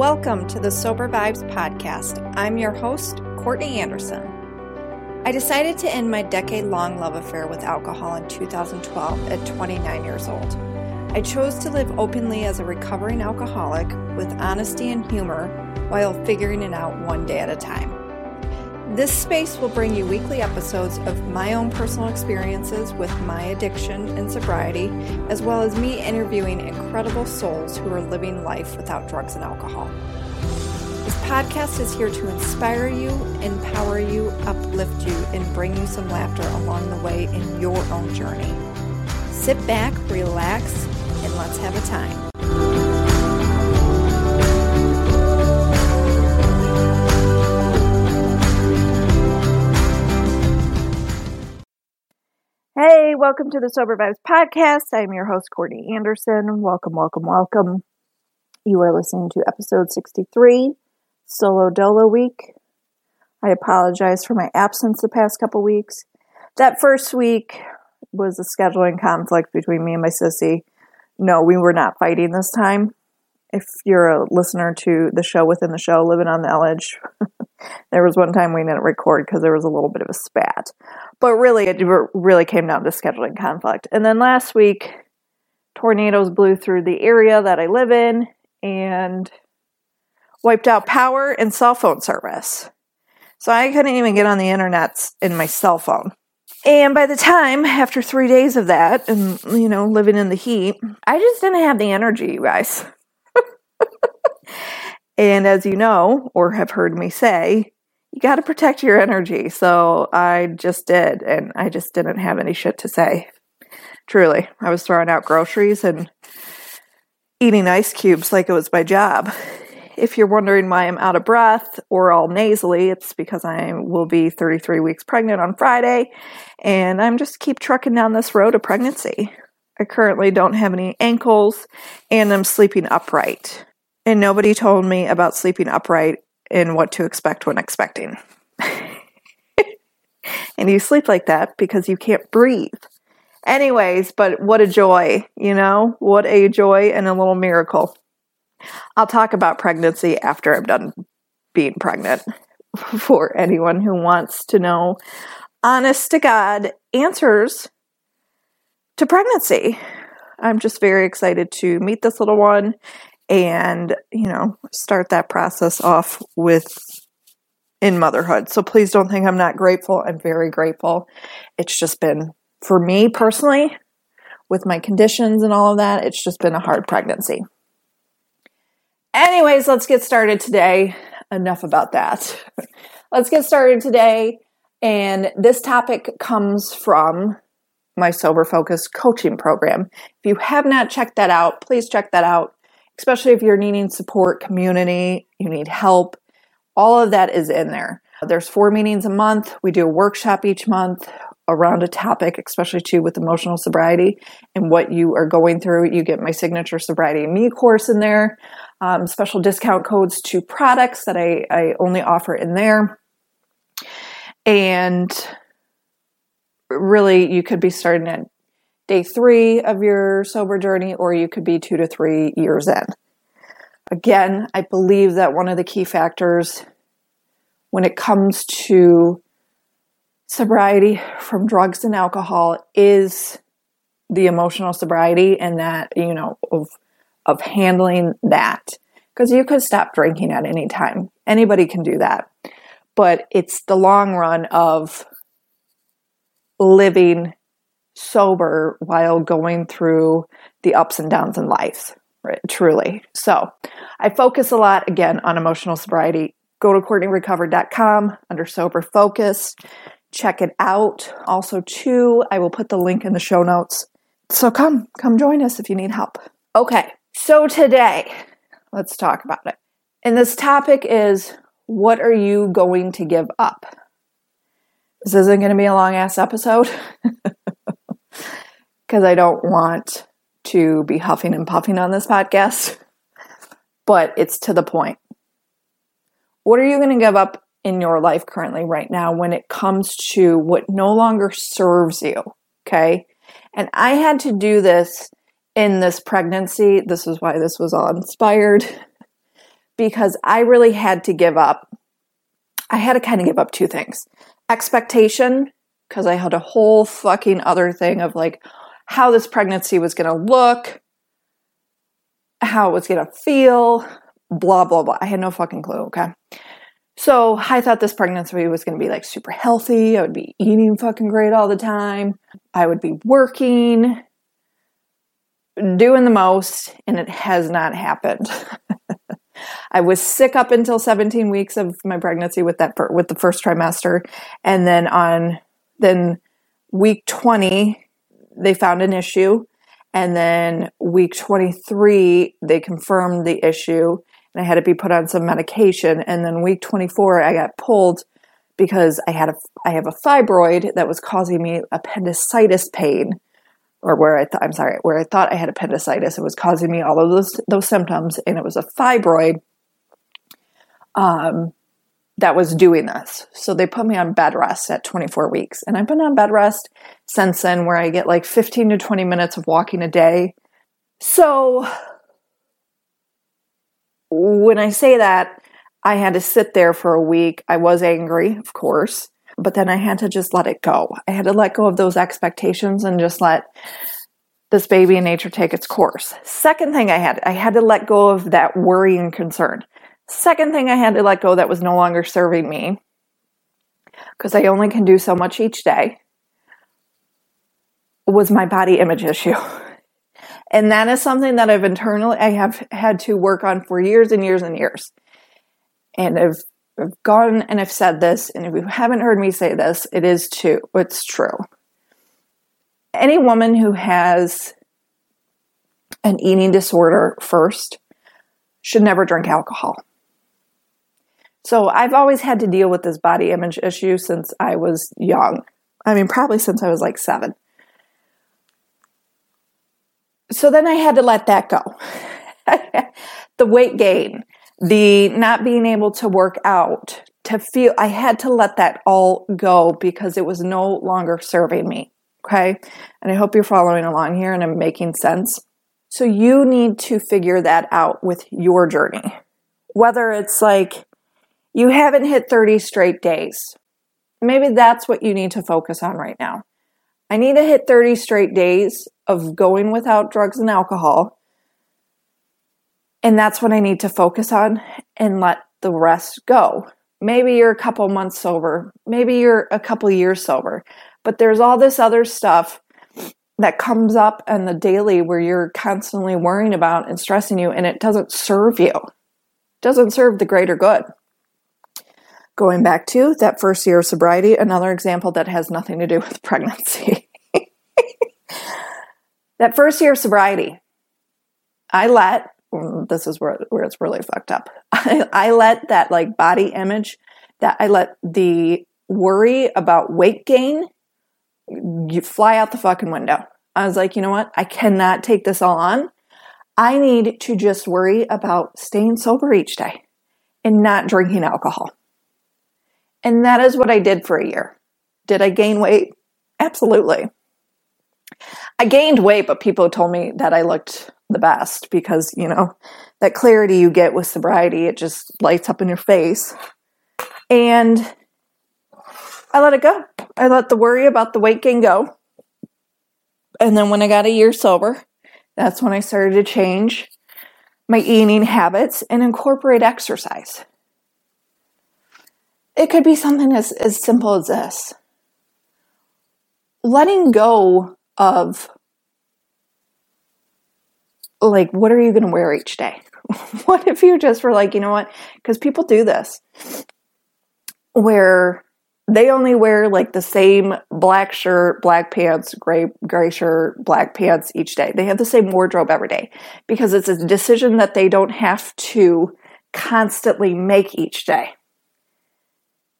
Welcome to the Sober Vibes podcast. I'm your host, Courtney Anderson. I decided to end my decade long love affair with alcohol in 2012 at 29 years old. I chose to live openly as a recovering alcoholic with honesty and humor while figuring it out one day at a time. This space will bring you weekly episodes of my own personal experiences with my addiction and sobriety, as well as me interviewing incredible souls who are living life without drugs and alcohol. This podcast is here to inspire you, empower you, uplift you, and bring you some laughter along the way in your own journey. Sit back, relax, and let's have a time. Welcome to the Sober Vibes podcast. I'm your host, Courtney Anderson. Welcome, welcome, welcome. You are listening to episode 63, Solo Dolo Week. I apologize for my absence the past couple weeks. That first week was a scheduling conflict between me and my sissy. No, we were not fighting this time. If you're a listener to the show within the show, Living on the Edge, there was one time we didn't record because there was a little bit of a spat. But really, it really came down to scheduling conflict. And then last week, tornadoes blew through the area that I live in and wiped out power and cell phone service. So I couldn't even get on the internet in my cell phone. And by the time, after three days of that, and you know, living in the heat, I just didn't have the energy, you guys. and as you know, or have heard me say, you got to protect your energy. So I just did, and I just didn't have any shit to say. Truly, I was throwing out groceries and eating ice cubes like it was my job. If you're wondering why I'm out of breath or all nasally, it's because I will be 33 weeks pregnant on Friday, and I'm just keep trucking down this road of pregnancy. I currently don't have any ankles, and I'm sleeping upright. And nobody told me about sleeping upright and what to expect when expecting. and you sleep like that because you can't breathe. Anyways, but what a joy, you know? What a joy and a little miracle. I'll talk about pregnancy after I'm done being pregnant for anyone who wants to know honest to God answers to pregnancy. I'm just very excited to meet this little one and, you know, start that process off with in motherhood. So please don't think I'm not grateful. I'm very grateful. It's just been, for me personally, with my conditions and all of that, it's just been a hard pregnancy. Anyways, let's get started today. Enough about that. let's get started today. And this topic comes from my Sober Focus coaching program. If you have not checked that out, please check that out especially if you're needing support, community, you need help. All of that is in there. There's four meetings a month. We do a workshop each month around a topic, especially too with emotional sobriety and what you are going through. You get my signature sobriety me course in there, um, special discount codes to products that I, I only offer in there. And really, you could be starting at day three of your sober journey, or you could be two to three years in. Again, I believe that one of the key factors when it comes to sobriety from drugs and alcohol is the emotional sobriety and that, you know, of, of handling that. Because you could stop drinking at any time. Anybody can do that. But it's the long run of living sober while going through the ups and downs in life, right? Truly. So I focus a lot again on emotional sobriety. Go to CourtneyRecovered.com under sober focus. Check it out. Also, too, I will put the link in the show notes. So come, come join us if you need help. Okay, so today, let's talk about it. And this topic is what are you going to give up? This isn't going to be a long ass episode. because I don't want to be huffing and puffing on this podcast, but it's to the point. What are you going to give up in your life currently, right now, when it comes to what no longer serves you? Okay. And I had to do this in this pregnancy. This is why this was all inspired because I really had to give up. I had to kind of give up two things expectation, because I had a whole fucking other thing of like how this pregnancy was going to look, how it was going to feel, blah, blah, blah. I had no fucking clue, okay? So I thought this pregnancy was going to be like super healthy. I would be eating fucking great all the time. I would be working, doing the most, and it has not happened. I was sick up until 17 weeks of my pregnancy with that with the first trimester, and then on then week 20 they found an issue, and then week 23 they confirmed the issue, and I had to be put on some medication, and then week 24 I got pulled because I had a I have a fibroid that was causing me appendicitis pain or where I thought I'm sorry, where I thought I had appendicitis. It was causing me all of those those symptoms, and it was a fibroid um, that was doing this. So they put me on bed rest at 24 weeks, and I've been on bed rest since then, where I get like 15 to 20 minutes of walking a day. So when I say that, I had to sit there for a week. I was angry, of course but then I had to just let it go. I had to let go of those expectations and just let this baby in nature take its course. Second thing I had, I had to let go of that worry and concern. Second thing I had to let go that was no longer serving me because I only can do so much each day was my body image issue. And that is something that I've internally I have had to work on for years and years and years. And I've I've gone and I've said this, and if you haven't heard me say this, it is true. It's true. Any woman who has an eating disorder first should never drink alcohol. So I've always had to deal with this body image issue since I was young. I mean, probably since I was like seven. So then I had to let that go. the weight gain, the not being able to work out, to feel, I had to let that all go because it was no longer serving me. Okay. And I hope you're following along here and I'm making sense. So you need to figure that out with your journey. Whether it's like you haven't hit 30 straight days, maybe that's what you need to focus on right now. I need to hit 30 straight days of going without drugs and alcohol and that's what I need to focus on and let the rest go. Maybe you're a couple months sober, maybe you're a couple years sober, but there's all this other stuff that comes up in the daily where you're constantly worrying about and stressing you, and it doesn't serve you, it doesn't serve the greater good. Going back to that first year of sobriety, another example that has nothing to do with pregnancy. that first year of sobriety, I let mm, this is where, where it's really fucked up. I, I let that like body image, that I let the worry about weight gain you fly out the fucking window. I was like, you know what? I cannot take this all on. I need to just worry about staying sober each day and not drinking alcohol. And that is what I did for a year. Did I gain weight? Absolutely. I gained weight, but people told me that I looked the best because, you know, that clarity you get with sobriety, it just lights up in your face. And I let it go. I let the worry about the weight gain go. And then when I got a year sober, that's when I started to change my eating habits and incorporate exercise. It could be something as, as simple as this letting go of like, what are you going to wear each day? what if you just were like, you know what? Because people do this where they only wear like the same black shirt, black pants, gray gray shirt, black pants each day. They have the same wardrobe every day because it's a decision that they don't have to constantly make each day.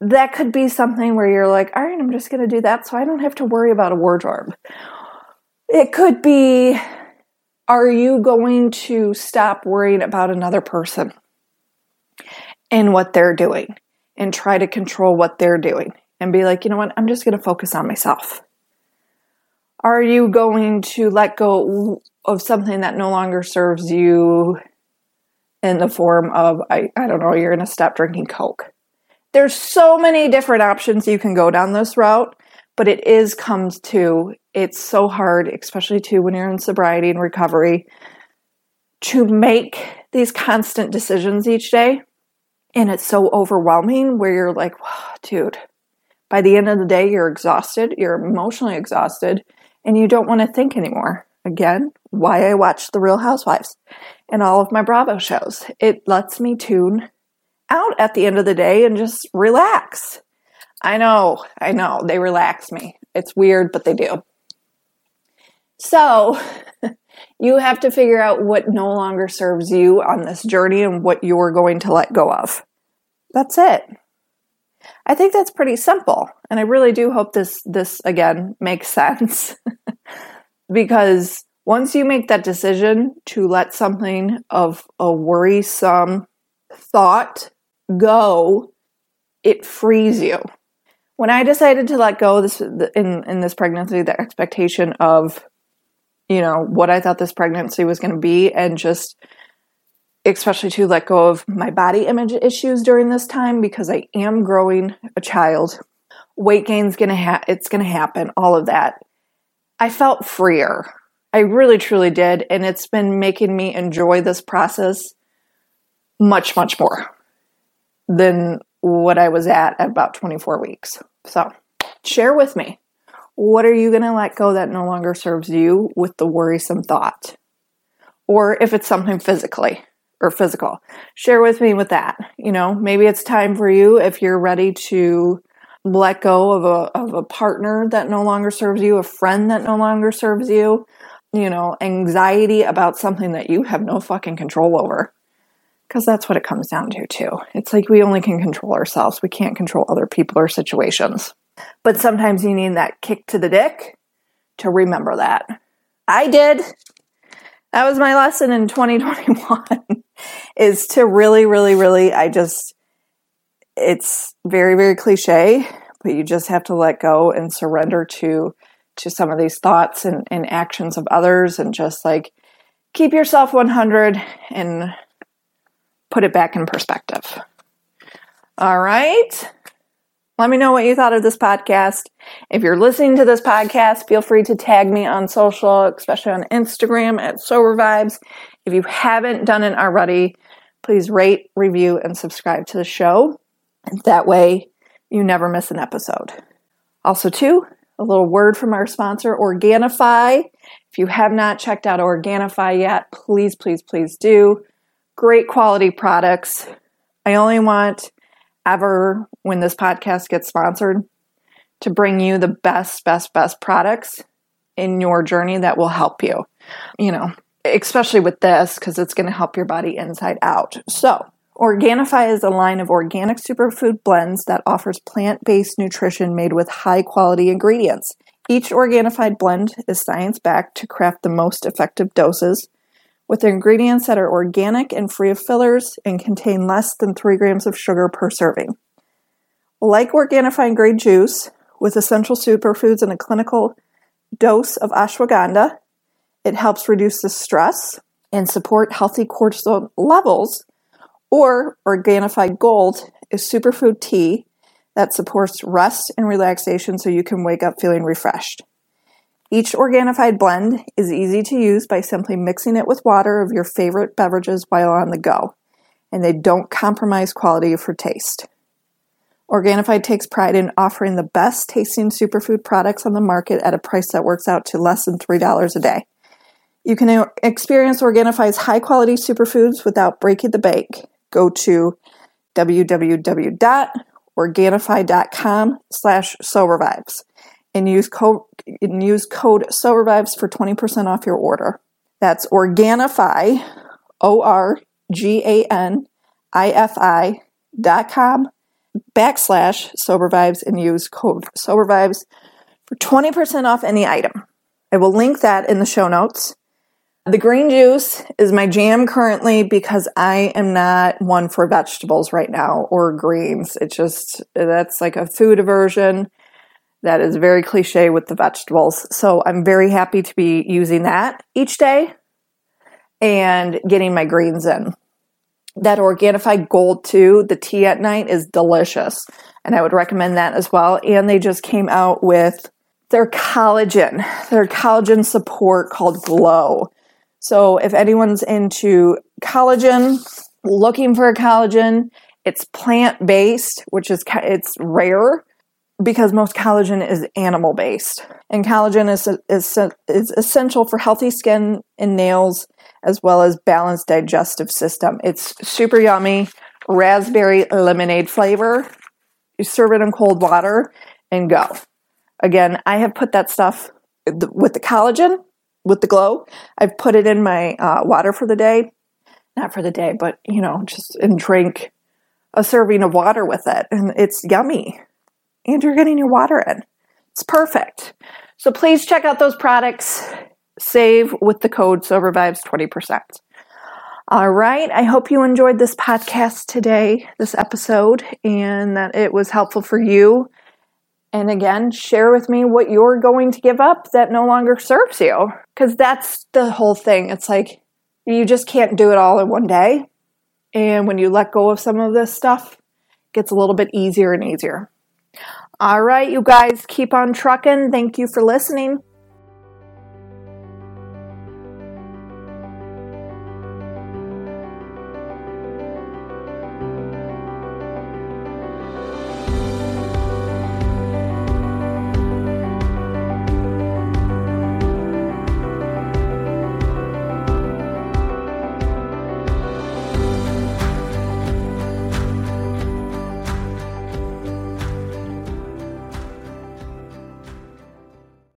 That could be something where you're like, all right, I'm just going to do that so I don't have to worry about a wardrobe. It could be are you going to stop worrying about another person and what they're doing and try to control what they're doing and be like, you know what, I'm just going to focus on myself? Are you going to let go of something that no longer serves you in the form of, I, I don't know, you're going to stop drinking Coke. There's so many different options you can go down this route, but it is comes to it's so hard, especially too when you're in sobriety and recovery, to make these constant decisions each day. And it's so overwhelming where you're like, dude, by the end of the day, you're exhausted, you're emotionally exhausted, and you don't want to think anymore. Again, why I watch The Real Housewives and all of my Bravo shows. It lets me tune out at the end of the day and just relax. I know, I know, they relax me. It's weird, but they do. So, you have to figure out what no longer serves you on this journey and what you're going to let go of. That's it. I think that's pretty simple. And I really do hope this this again makes sense. because once you make that decision to let something of a worrisome thought go, it frees you. When I decided to let go this in in this pregnancy, the expectation of you know what I thought this pregnancy was going to be, and just especially to let go of my body image issues during this time because I am growing a child. Weight gain's gonna ha- it's gonna happen, all of that. I felt freer. I really truly did, and it's been making me enjoy this process much, much more than what I was at at about 24 weeks. So, share with me. What are you going to let go that no longer serves you with the worrisome thought? Or if it's something physically, or physical. Share with me with that. You know, maybe it's time for you if you're ready to let go of a of a partner that no longer serves you, a friend that no longer serves you, you know, anxiety about something that you have no fucking control over. Cuz that's what it comes down to too. It's like we only can control ourselves. We can't control other people or situations. But sometimes you need that kick to the dick to remember that. I did. That was my lesson in 2021 is to really, really, really, I just, it's very, very cliche, but you just have to let go and surrender to, to some of these thoughts and, and actions of others and just like keep yourself 100 and put it back in perspective. All right. Let me know what you thought of this podcast. If you're listening to this podcast, feel free to tag me on social, especially on Instagram at Sober Vibes. If you haven't done it already, please rate, review, and subscribe to the show. That way, you never miss an episode. Also, too, a little word from our sponsor, Organifi. If you have not checked out Organifi yet, please, please, please do. Great quality products. I only want ever when this podcast gets sponsored to bring you the best, best, best products in your journey that will help you. You know, especially with this because it's going to help your body inside out. So, Organifi is a line of organic superfood blends that offers plant based nutrition made with high quality ingredients. Each Organifi blend is science backed to craft the most effective doses with ingredients that are organic and free of fillers and contain less than 3 grams of sugar per serving. Like Organifi green juice, with essential superfoods and a clinical dose of ashwagandha, it helps reduce the stress and support healthy cortisol levels. Or Organifi Gold is superfood tea that supports rest and relaxation so you can wake up feeling refreshed. Each Organifi blend is easy to use by simply mixing it with water of your favorite beverages while on the go, and they don't compromise quality for taste. Organifi takes pride in offering the best tasting superfood products on the market at a price that works out to less than $3 a day. You can experience Organifi's high quality superfoods without breaking the bank. Go to www.organifi.com slash sobervibes and use code and use code for 20% off your order. That's Organifi, O R G A N I F I dot com backslash SoberVibes and use code SoberVibes for 20% off any item. I will link that in the show notes. The green juice is my jam currently because I am not one for vegetables right now or greens. It just, that's like a food aversion that is very cliche with the vegetables. So I'm very happy to be using that each day and getting my greens in. that Organifi Gold 2, the tea at night, is delicious. And I would recommend that as well. And they just came out with their collagen, their collagen support called Glow. So if anyone's into collagen, looking for a collagen, it's plant based, which is it's rare because most collagen is animal based. And collagen is, is, is essential for healthy skin and nails as well as balanced digestive system. It's super yummy, raspberry lemonade flavor. You serve it in cold water and go. Again, I have put that stuff with the collagen, with the glow. I've put it in my uh, water for the day. Not for the day, but you know, just and drink a serving of water with it. And it's yummy. And you're getting your water in. It's perfect. So please check out those products. Save with the code SoberVibes 20%. All right. I hope you enjoyed this podcast today, this episode, and that it was helpful for you. And again, share with me what you're going to give up that no longer serves you. Because that's the whole thing. It's like you just can't do it all in one day. And when you let go of some of this stuff, it gets a little bit easier and easier. All right, you guys, keep on trucking. Thank you for listening.